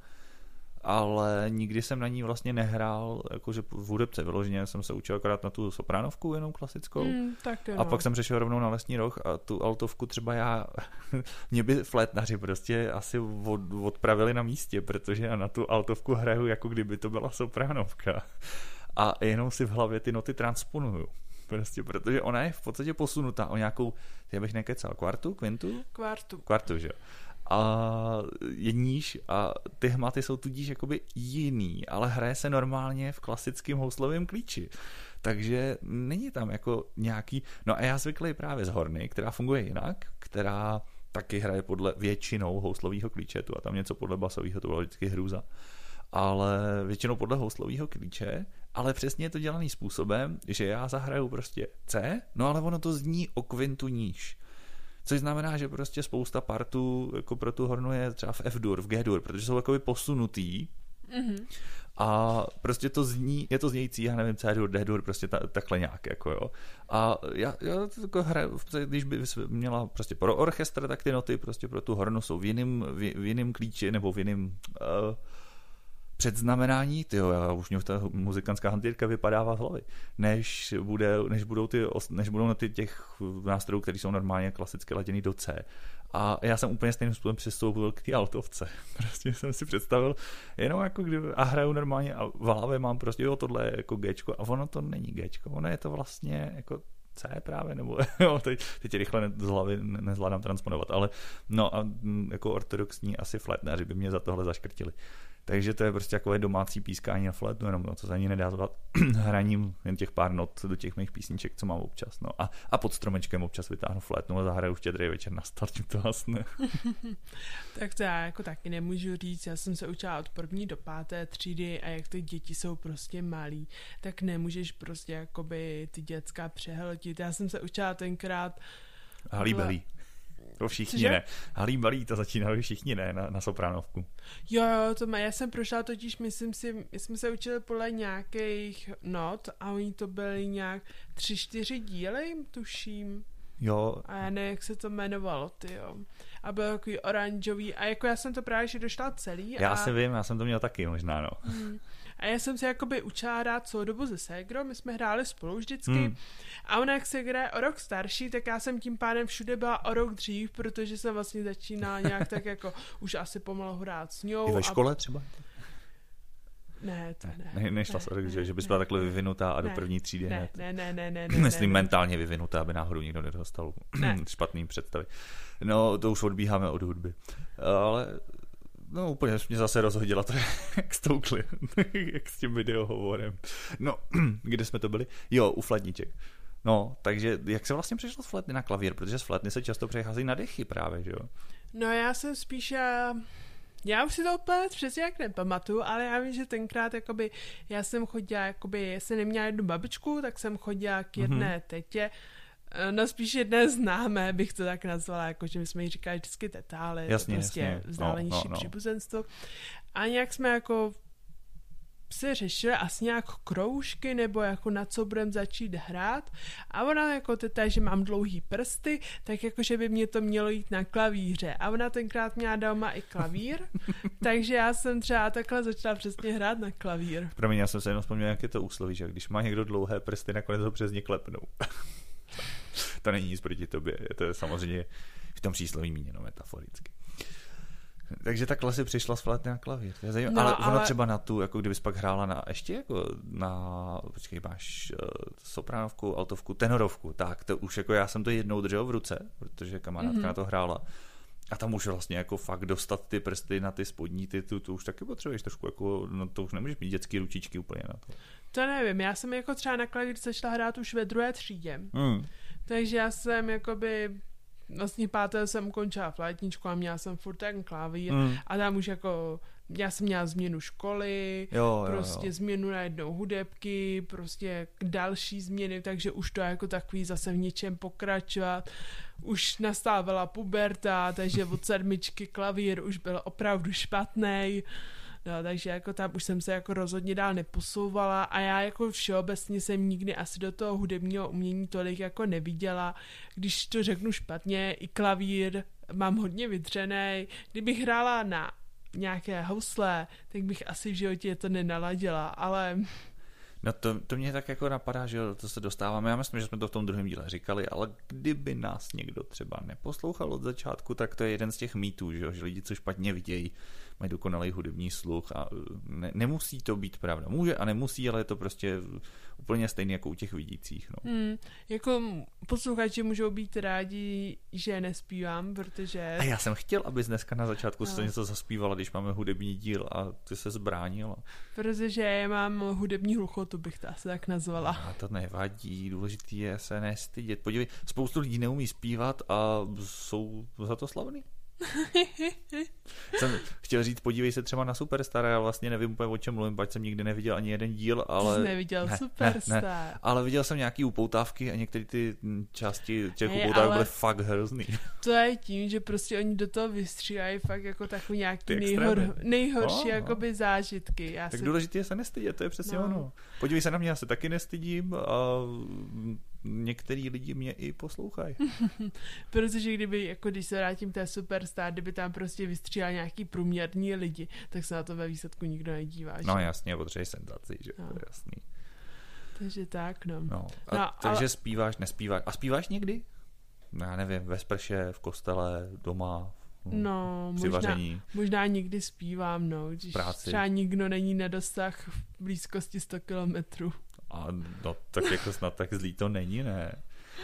Ale nikdy jsem na ní vlastně nehrál, jakože v hudebce vyloženě jsem se učil akorát na tu sopránovku jenom klasickou Mm, tak jo, a pak jsem přešel rovnou na lesní roh a tu altovku třeba já, <laughs> mě by flétnaři prostě asi od, odpravili na místě, protože já na tu altovku hraju jako kdyby to byla sopránovka a jenom si v hlavě ty noty transponuju. Prostě, protože ona je v podstatě posunutá o nějakou, já bych nekecal, kvartu, kvintu? Kvartu. Kvartu, že jo. A je níž a ty hmaty jsou tudíž jakoby jiný, ale hraje se normálně v klasickém houslovém klíči. Takže není tam jako nějaký... No a já zvyklý právě z horny, která funguje jinak, která taky hraje podle většinou houslového klíče, tu a tam něco podle basového, to byla vždycky hrůza, ale většinou podle houslového klíče, ale přesně je to dělaný způsobem, že já zahraju prostě C, no ale ono to zní o kvintu níž. Což znamená, že prostě spousta partů jako pro tu hornu je třeba v F-dur, v G-dur, protože jsou jakoby posunutý Mm-hmm. a prostě to zní, je to znějící, já nevím, C-dur, D-dur, prostě ta, takhle nějak, jako jo. A já, já to jako hraju, když by měla prostě pro orchestr, tak ty noty prostě pro tu hornu jsou v jiným, v, v klíči, nebo v jiným uh, předznamenání, tyjo, já už mě ta muzikantská hantýrka vypadává z hlavy, než, bude, než budou ty, než budou noty těch nástrojů, které jsou normálně klasicky laděny do C. A já jsem úplně stejným způsobem přistoupil k té altovce. <laughs> Prostě jsem si představil, jenom jako kdyby, a hraju normálně a v hlavě mám prostě, jo, tohle je jako Gčko a ono to není Gčko, ono je to vlastně jako C právě, nebo <laughs> jo, teď, teď rychle z hlavy nezvládám transponovat, ale no a jako ortodoxní asi flétnéři by mě za tohle zaškrtili. Takže to je prostě takové domácí pískání na flétnu, jenom no, co za ní nedá zvat <clears throat> hraním jen těch pár not do těch mých písniček, co mám občas. No. A, a pod stromečkem občas vytáhnu flétnu a zahraju štědrý večer na start, to vlastně. <laughs> tak to já jako taky nemůžu říct, já jsem se učila od první do páté třídy a jak ty děti jsou prostě malí, tak nemůžeš prostě jakoby ty děcka přehltit. Já jsem se učila tenkrát Halíbelí. To všichni Cože? ne. Halíbalí to začínali všichni ne na, na sopránovku. Jo, jo, to má. Já jsem prošla totiž, myslím si, my jsme se učili podle nějakých not a oni to byly nějak tři, čtyři díly, tuším. Jo. A já nevím, jak se to jmenovalo, ty jo. A byl takový oranžový. A jako já jsem to právě že došla celý. Já a... si vím, já jsem to měl taky možná, no. Hmm. A já jsem se jakoby učila hrát celou dobu se Segro, my jsme hráli spolu vždycky. Hmm. A ona, jak se je o rok starší, tak já jsem tím pádem všude byla o rok dřív, protože jsem vlastně začínala nějak tak jako <laughs> už asi pomalu hrát s ňou. I ve škole a... třeba? Ne, to ne. ne nešla ne, ne, že, že bys byla takhle vyvinutá a ne, do první třídy ne, hned. Ne, ne, ne, ne, ne. Myslím ne, mentálně vyvinutá, aby náhodou nikdo nedostal ne. <clears throat> špatný představy. No, to už odbíháme od hudby. Ale No úplně mě zase rozhodila to, <laughs> jak s tou <laughs> jak s tím videohovorem. No, <clears throat> kde jsme to byli? Jo, u flatníček. No, takže jak se vlastně přišlo z fletny na klavír? Protože z fletny se často přechází na dechy právě, že jo? No já jsem spíše... Já už si to úplně přesně jak nepamatuju, ale já vím, že tenkrát jakoby, já jsem chodila, jakoby, jsem neměla jednu babičku, tak jsem chodila k jedné mm-hmm. tetě, No spíš jedné známé, bych to tak nazvala, jako že my jsme jí říkali vždycky teta, ale jasně, prostě jasně. vzdálenější no, no, no. příbuzenstvo. A nějak jsme jako se řešili asi nějak kroužky nebo jako na co budeme začít hrát a ona jako teta, že mám dlouhý prsty, tak jako, že by mě to mělo jít na klavíře a ona tenkrát měla doma i klavír, <laughs> takže já jsem třeba takhle začala přesně hrát na klavír. Promiň, já jsem se jenom vzpomněl, jak je to úsloví, že když má někdo dlouhé prsty, nakonec ho přes ně klepnou. <laughs> <laughs> to není nic proti tobě, to je samozřejmě v tom přísloví míněno metaforicky. Takže takhle si přišla s flétny na klavír. To je zajímavé. No, ale, ale ono třeba na tu, jako kdybys pak hrála na ještě jako na, počkej, máš uh, sopránovku, altovku, tenorovku, tak to už jako já jsem to jednou držel v ruce, protože kamarádka mm-hmm. na to hrála. A tam už vlastně jako fakt dostat ty prsty na ty spodní, ty, tu, tu už taky potřebuješ trošku, jako, no to už nemůžeš mít dětský ručičky úplně na to. To nevím, já jsem jako třeba na klavír začala hrát už ve druhé třídě. Mm. Takže já jsem jakoby vlastně páté jsem končila flétničku a měla jsem furt ten klavír mm. a tam už jako já jsem měla změnu školy, jo, prostě jo, jo. změnu na jednou hudebky, prostě další změny, takže už to jako takový zase v něčem pokračovat. Už nastávala puberta, takže od sedmičky klavír už byl opravdu špatný. No, takže jako tam už jsem se jako rozhodně dál neposouvala a já jako všeobecně jsem nikdy asi do toho hudebního umění tolik jako neviděla. Když to řeknu špatně, i klavír mám hodně vydřený. Kdybych hrála na nějaké housle, tak bych asi v životě to nenaladila, ale <laughs> No to, to mě tak jako napadá, že to se dostáváme, já myslím, že jsme to v tom druhém díle říkali, ale kdyby nás někdo třeba neposlouchal od začátku, tak to je jeden z těch mýtů, že, že lidi, co špatně vidějí, mají dokonalý hudební sluch a ne, nemusí to být pravda. Může a nemusí, ale je to prostě úplně stejný jako u těch vidících. No. Hmm, jako posluchači můžou být rádi, že nespívám, protože... A já jsem chtěl, abys dneska na začátku no. něco zaspívala, když máme hudební díl a ty se zbránila. Protože mám hudební hluchotu, bych to asi tak nazvala. A to nevadí, důležitý je se nestydět. Podívej, spoustu lidí neumí zpívat a jsou za to slavný. <laughs> jsem chtěl říct, podívej se třeba na Superstar, já vlastně nevím úplně o čem mluvím, pač jsem nikdy neviděl ani jeden díl, ale... Jsi neviděl ne, Superstar. Ne, ne, ale viděl jsem nějaký upoutávky a některé ty části těch ne, upoutávek byly fakt hrozný. <laughs> To je tím, že prostě oni do toho vystříhají fakt jako takový nějaký nejhor, nejhorší no, jakoby zážitky. Já tak si... důležité je se nestydět, to je přesně no. ono. Podívej se na mě, já se taky nestydím a některý lidi mě i poslouchají. <laughs> Protože kdyby, jako když se vrátím té superstar, kdyby tam prostě vystříhal nějaký průměrní lidi, tak se na to ve výsledku nikdo nedívá. Že? No jasně, potřebuje senzaci, že no. to je jasný. Takže tak, no. no, a no takže ale... zpíváš, nespíváš. A zpíváš někdy? No, já nevím, ve sprše, v kostele, doma, No, možná, možná někdy zpívám, no, když Práci. třeba nikdo není na dosah v blízkosti 100 kilometrů. A no, tak jako snad tak zlý to není, ne?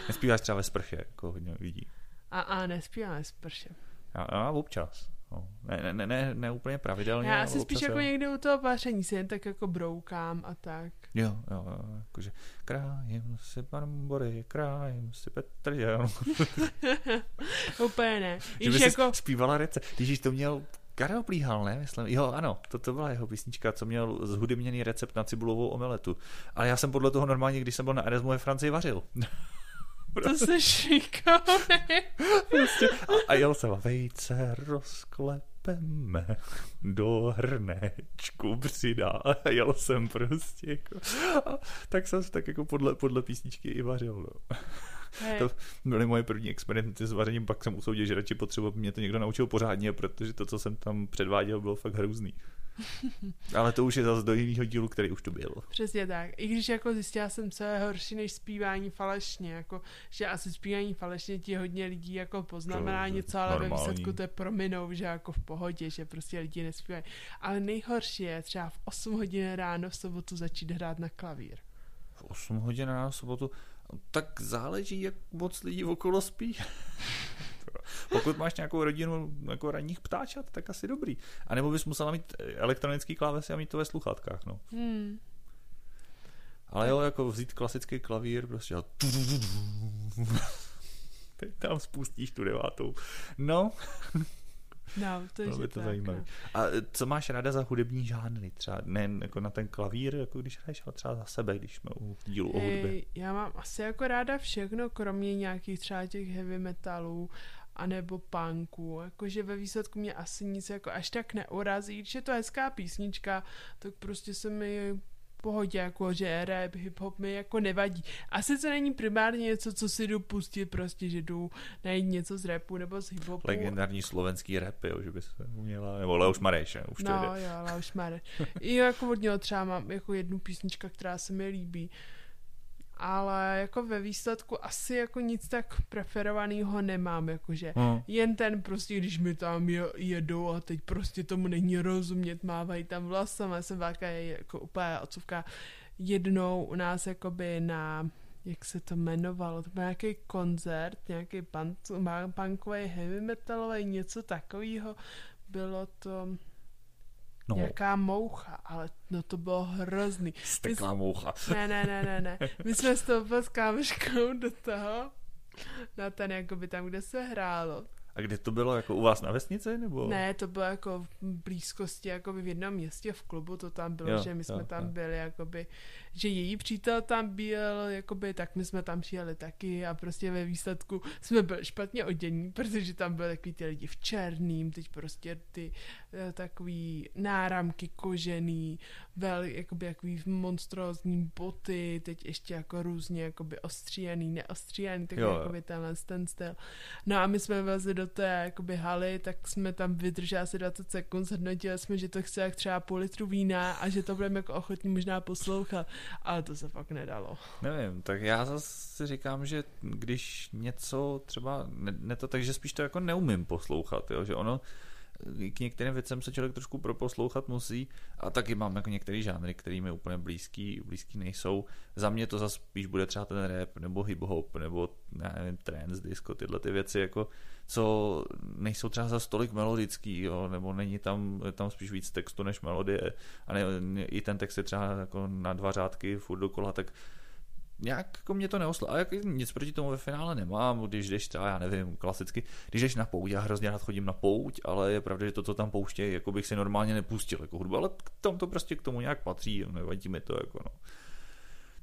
Nespíváš třeba ve sprše, jako hodně lidí. A, a nespívám ve sprše. A, a občas. No. Ne, ne, ne, ne, ne úplně pravidelně. Já asi spíš jako někdy u toho páření si jen tak jako broukám a tak. Jo, jo, jo jakože krájím si barbory, krájím si Petr, jo. <laughs> úplně ne. Že by jako... zpívala rece. Když to měl Karel Plíhal, ne? Myslím. Jo, ano, to, to byla jeho písnička, co měl zhudebněný recept na cibulovou omeletu. Ale já jsem podle toho normálně, když jsem byl na Erasmu ve Francii, vařil. <laughs> Prostě. To se šikovný. prostě. A, a jel jsem vejce rozklepeme do hrnečku přidá. A jel jsem prostě jako. A tak jsem tak jako podle, podle písničky i vařil. No. To byly moje první experimenty s vařením, pak jsem usoudil, že radši potřebuji, mě to někdo naučil pořádně, protože to, co jsem tam předváděl, bylo fakt hrůzný. <laughs> Ale to už je zase do jiného dílu, který už to byl. Přesně tak. I když jako zjistila jsem, co je horší než zpívání falešně, jako, že asi zpívání falešně ti hodně lidí jako poznamená to něco, ale normální. ve výsledku to je prominou, že jako v pohodě, že prostě lidi nespívají. Ale nejhorší je třeba v 8 hodin ráno v sobotu začít hrát na klavír. V 8 hodin ráno v sobotu? Tak záleží, jak moc lidí okolo spí. Pokud máš nějakou rodinu jako ranních ptáčat, tak asi dobrý. A nebo bys musela mít elektronický klávesy a mít to ve sluchátkách, no. Hmm. Ale jo, jako vzít klasický klavír, prostě a teď tam spustíš tu devátou. No, No, to je by to tak, zajímavé. No. A co máš ráda za hudební žánry? Třeba ne jako na ten klavír, jako když hraješ, ale třeba za sebe, když jsme u dílu o hudbě. Já mám asi jako ráda všechno, kromě nějakých třeba těch heavy metalů anebo punku. Jakože ve výsledku mě asi nic jako až tak neurazí. Když je to hezká písnička, tak prostě se mi pohodě, jako že rap, hip-hop mi jako nevadí. Asi to není primárně něco, co si jdu pustit, prostě, že jdu najít něco z rapu nebo z hip-hopu. Legendární slovenský rap, jo, že bys uměla, nebo Leoš Mareš, už to No, jde. jo, Leoš Mareš. <laughs> I jako od něho třeba mám jako jednu písnička, která se mi líbí ale jako ve výsledku asi jako nic tak preferovaného nemám, jakože hmm. jen ten prostě, když mi tam jedou a teď prostě tomu není rozumět, mávají tam vlasama, jsem velká jako úplně ocuvka jednou u nás jakoby na jak se to jmenovalo, to byl nějaký koncert, nějaký punkový heavy metalový, něco takového, bylo to No. Nějaká moucha, ale no to bylo hrozný. Steklá My, moucha. Ne, ne, ne, ne, ne. My jsme stoupili s kámoškou do toho, na ten jakoby tam, kde se hrálo. A kde to bylo, jako u vás na vesnici, nebo? Ne, to bylo jako v blízkosti, jako v jednom městě v klubu, to tam bylo, jo, že my jsme jo, tam jo. byli, jakoby, že její přítel tam byl, jakoby, tak my jsme tam přijeli taky a prostě ve výsledku jsme byli špatně odění, protože tam byly takový ty lidi v černým, teď prostě ty takový náramky kožený, vel, jakoby jakový monstrózní boty, teď ještě jako různě jakoby ostříjaný, neostříjaný, tak jakoby tenhle ten styl. No a my jsme vlezli do té jakoby haly, tak jsme tam vydrželi asi 20 sekund, zhodnotili jsme, že to chce jak třeba půl litru vína a že to budeme jako ochotní možná poslouchat, ale to se fakt nedalo. Nevím, tak já zase si říkám, že když něco třeba, ne, ne to tak, že spíš to jako neumím poslouchat, jo, že ono k některým věcem se člověk trošku proposlouchat musí a taky mám jako některé žánry, které mi úplně blízký, blízký nejsou. Za mě to zase spíš bude třeba ten rap, nebo hip-hop, nebo já nevím, trance, disco, tyhle ty věci, jako co nejsou třeba za stolik melodický, jo, nebo není tam, tam spíš víc textu než melodie a ne, i ten text je třeba jako na dva řádky furt dokola, tak nějak jako mě to neoslo. A jak nic proti tomu ve finále nemám, když jdeš třeba, já nevím, klasicky, když jdeš na pouť, já hrozně rád chodím na pouť, ale je pravda, že to, co tam pouštějí, jako bych si normálně nepustil jako hudbu, ale tam to prostě k tomu nějak patří, nevadí mi to, jako no.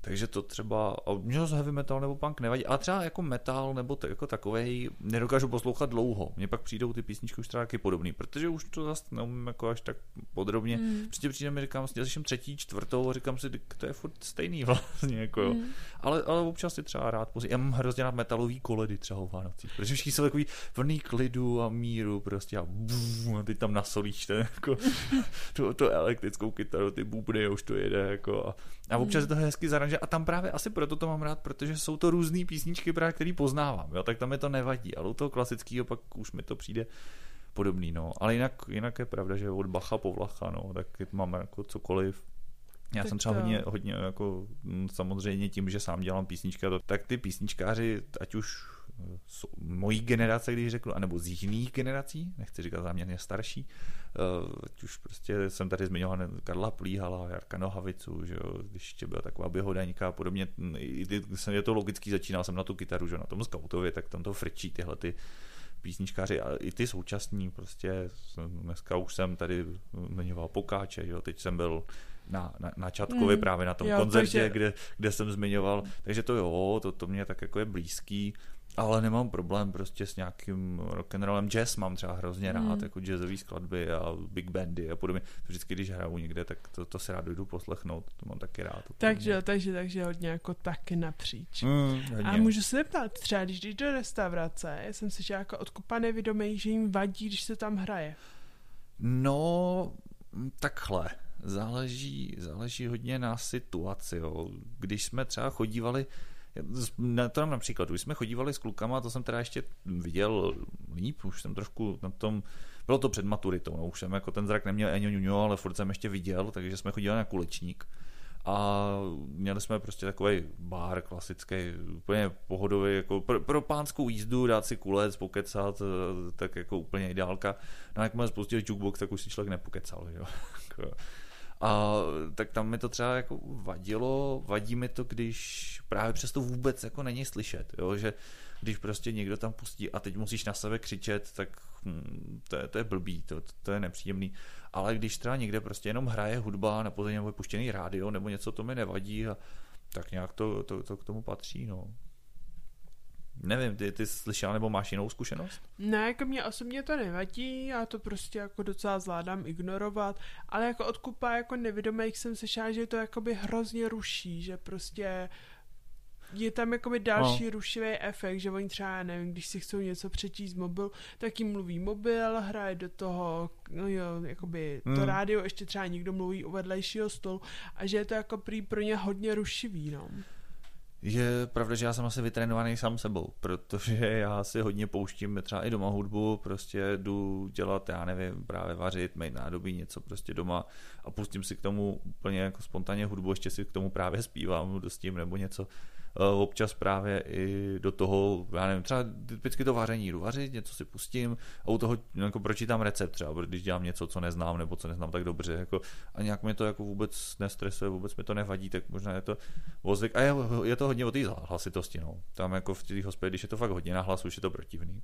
Takže to třeba, a mě heavy metal nebo punk nevadí, a třeba jako metal nebo to jako takovej nedokážu poslouchat dlouho. Mně pak přijdou ty písničky už třeba taky podobný, protože už to zase neumím jako až tak podrobně. Mm. Prostě přijde mi, říkám, já slyším třetí, čtvrtou a říkám si, to je furt stejný <laughs> vlastně, jako jo. Mm. Ale, ale občas si třeba rád později. Já mám hrozně rád metalový koledy třeba o Vánocích, protože všichni jsou takový plný klidu a míru prostě a, bum, a ty tam nasolíš ten, jako, <laughs> tu, tu elektrickou kytaru, ty bubny, už to jede, jako a, a občas je to hezky zaranže a tam právě asi proto to mám rád, protože jsou to různé písničky, právě, které poznávám, jo, tak tam mi to nevadí, ale u toho klasického pak už mi to přijde podobný, no. Ale jinak, jinak je pravda, že od Bacha po Vlacha, no, tak mám jako cokoliv. Já tak jsem třeba to... hodně, hodně jako samozřejmě tím, že sám dělám písničky, to, tak ty písničkáři, ať už mojí generace, když řeknu, anebo z jiných generací, nechci říkat záměrně starší, ať už prostě jsem tady zmiňoval Karla Plíhala, Jarka Nohavicu, že jo, když ještě byla taková běhodaňka a podobně, je to logický, začínal jsem na tu kytaru, že na tom skautově, tak tam to frčí tyhle ty písničkáři. A i ty současní, prostě dneska už jsem tady zmiňoval Pokáče, jo, teď jsem byl na, na, na Čatkově mm, právě na tom jo, koncertě, takže... kde, kde jsem zmiňoval, takže to jo, to, to mě tak jako je blízký, ale nemám problém prostě s nějakým rock'n'rollem. Jazz mám třeba hrozně rád, mm. jako jazzové skladby a big bandy a podobně. Vždycky, když hraju někde, tak to, to se rád jdu poslechnout, to mám taky rád. Takže, takže, takže hodně jako taky napříč. Mm, a můžu se zeptat, třeba když jdeš do restaurace, jsem si že jako odkupaný vědomý, že jim vadí, když se tam hraje. No, takhle. Záleží, záleží hodně na situaci. Jo. Když jsme třeba chodívali na to například, když jsme chodívali s klukama, to jsem teda ještě viděl líp, už jsem trošku na tom, bylo to před maturitou, no, už jsem jako ten zrak neměl ani ale furt jsem ještě viděl, takže jsme chodívali na kulečník a měli jsme prostě takový bar klasický, úplně pohodový, jako pro, pro pánskou jízdu dát si kulec, pokecat, tak jako úplně ideálka. No a jak jsme spustili jukebox, tak už si člověk nepokecal, jo. <laughs> A tak tam mi to třeba jako vadilo, vadí mi to, když právě přesto vůbec jako není slyšet, jo, že když prostě někdo tam pustí a teď musíš na sebe křičet, tak hm, to, je, to je blbý, to, to je nepříjemný. Ale když třeba někde prostě jenom hraje hudba na pozadí nebo puštěný rádio nebo něco, to mi nevadí a tak nějak to, to, to k tomu patří, no. Nevím, ty, ty slyšela nebo máš jinou zkušenost? Ne, jako mě osobně to nevadí, já to prostě jako docela zvládám ignorovat, ale jako odkupa jako nevědomých jsem slyšela, že to jakoby hrozně ruší, že prostě je tam jakoby další no. rušivý efekt, že oni třeba, nevím, když si chcou něco přečíst z mobil, tak jim mluví mobil, hraje do toho, no jo, jakoby mm. to rádio, ještě třeba někdo mluví u vedlejšího stolu a že je to jako prý pro ně hodně rušivý, no je pravda, že já jsem asi vytrénovaný sám sebou, protože já si hodně pouštím třeba i doma hudbu, prostě jdu dělat, já nevím, právě vařit, mít nádobí, něco prostě doma a pustím si k tomu úplně jako spontánně hudbu, ještě si k tomu právě zpívám, dostím nebo něco občas právě i do toho, já nevím, třeba typicky to vaření, jdu vařit, něco si pustím a u toho jako pročítám recept třeba, když dělám něco, co neznám nebo co neznám tak dobře, jako, a nějak mě to jako vůbec nestresuje, vůbec mi to nevadí, tak možná je to vozvyk. A je, je to hodně o té hlasitosti, no. Tam jako v těch hospodě, když je to fakt hodně na hlasu, už je to protivný.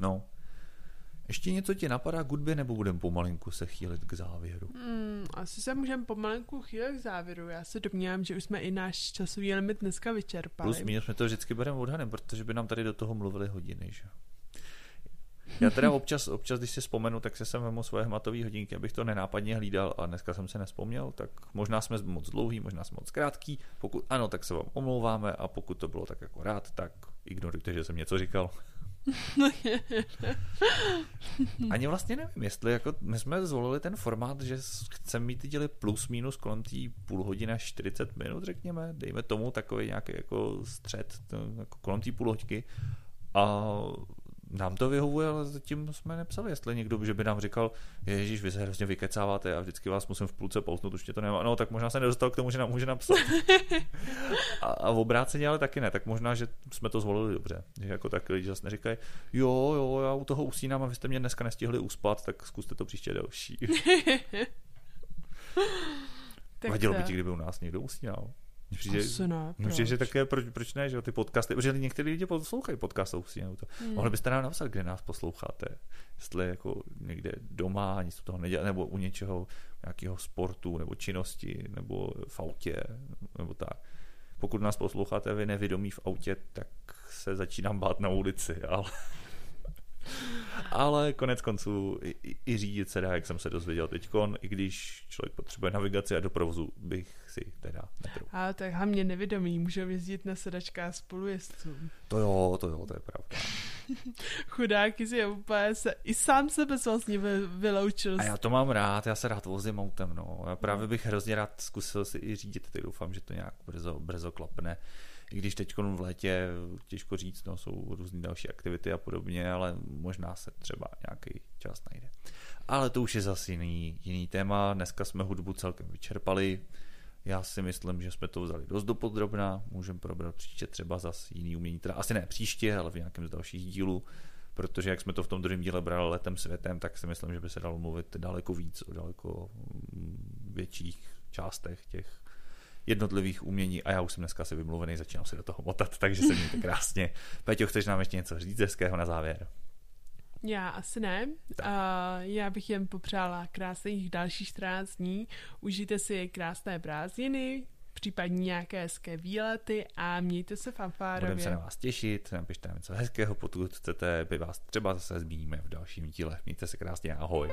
No, ještě něco ti napadá k hudbě, nebo budeme pomalinku se chýlit k závěru? Hmm, asi se můžeme pomalinku chýlit k závěru. Já se domnívám, že už jsme i náš časový limit dneska vyčerpali. Plus minus jsme to vždycky bereme odhadem, protože by nám tady do toho mluvili hodiny, že? Já teda <laughs> občas, občas, když si vzpomenu, tak se sem vemu svoje hmatové hodinky, abych to nenápadně hlídal a dneska jsem se nespomněl, tak možná jsme moc dlouhý, možná jsme moc krátký. Pokud ano, tak se vám omlouváme a pokud to bylo tak jako rád, tak ignorujte, že jsem něco říkal. <laughs> Ani vlastně nevím, jestli jako my jsme zvolili ten formát, že chceme mít ty díly plus minus kolem té půl hodiny až 40 minut, řekněme, dejme tomu takový nějaký jako střed jako kolem té půl hodiny a nám to vyhovuje, ale zatím jsme nepsali, jestli někdo, že by nám říkal, Ježíš, vy se hrozně vykecáváte a vždycky vás musím v půlce pousnout, už to nemá. No, tak možná se nedostal k tomu, že nám může napsat. <laughs> a, a v obráceně ale taky ne, tak možná, že jsme to zvolili dobře. Že jako tak lidi zase neříkají, jo, jo, já u toho usínám a vy jste mě dneska nestihli uspat, tak zkuste to příště další. <laughs> Vadilo by ti, kdyby u nás někdo usínal. Přijde, Asi ne, proč? Přijde, že také, proč, proč ne, že ty podcasty, protože někteří lidi poslouchají podcast nebo to. Hmm. Mohli byste nám napsat, kde nás posloucháte. Jestli jako někde doma, nic toho nedělá, nebo u něčeho, nějakého sportu, nebo činnosti, nebo v autě, nebo tak. Pokud nás posloucháte vy nevědomí v autě, tak se začínám bát na ulici, ale ale konec konců i, i řídit se dá, jak jsem se dozvěděl teď, i když člověk potřebuje navigaci a do provozu, bych si teda netrul. A tak hlavně nevědomí, můžou jezdit na sedačkách spolujezdců. To jo, to jo, to je pravda. <laughs> Chudáky si úplně se, i sám sebe vlastně vyloučil. A já to mám rád, já se rád vozím autem, no. Já právě bych hrozně rád zkusil si i řídit, tak doufám, že to nějak brzo, brzo klapne i když teď v létě těžko říct, no, jsou různé další aktivity a podobně, ale možná se třeba nějaký čas najde. Ale to už je zase jiný, jiný téma. Dneska jsme hudbu celkem vyčerpali. Já si myslím, že jsme to vzali dost dopodrobná. Můžeme probrat příště třeba zase jiný umění. Teda asi ne příště, ale v nějakém z dalších dílů. Protože jak jsme to v tom druhém díle brali letem světem, tak si myslím, že by se dalo mluvit daleko víc o daleko mm, větších částech těch jednotlivých umění a já už jsem dneska si vymluvený, začínám se do toho motat, <laughs> takže se mějte krásně. Peťo, chceš nám ještě něco říct hezkého na závěr? Já asi ne. Uh, já bych jen popřála krásných dalších 14 dní. Užijte si krásné prázdniny, případně nějaké hezké výlety a mějte se fanfárově. Budeme se na vás těšit, napište nám něco hezkého, pokud chcete, by vás třeba zase zmíníme v dalším díle. Mějte se krásně, ahoj.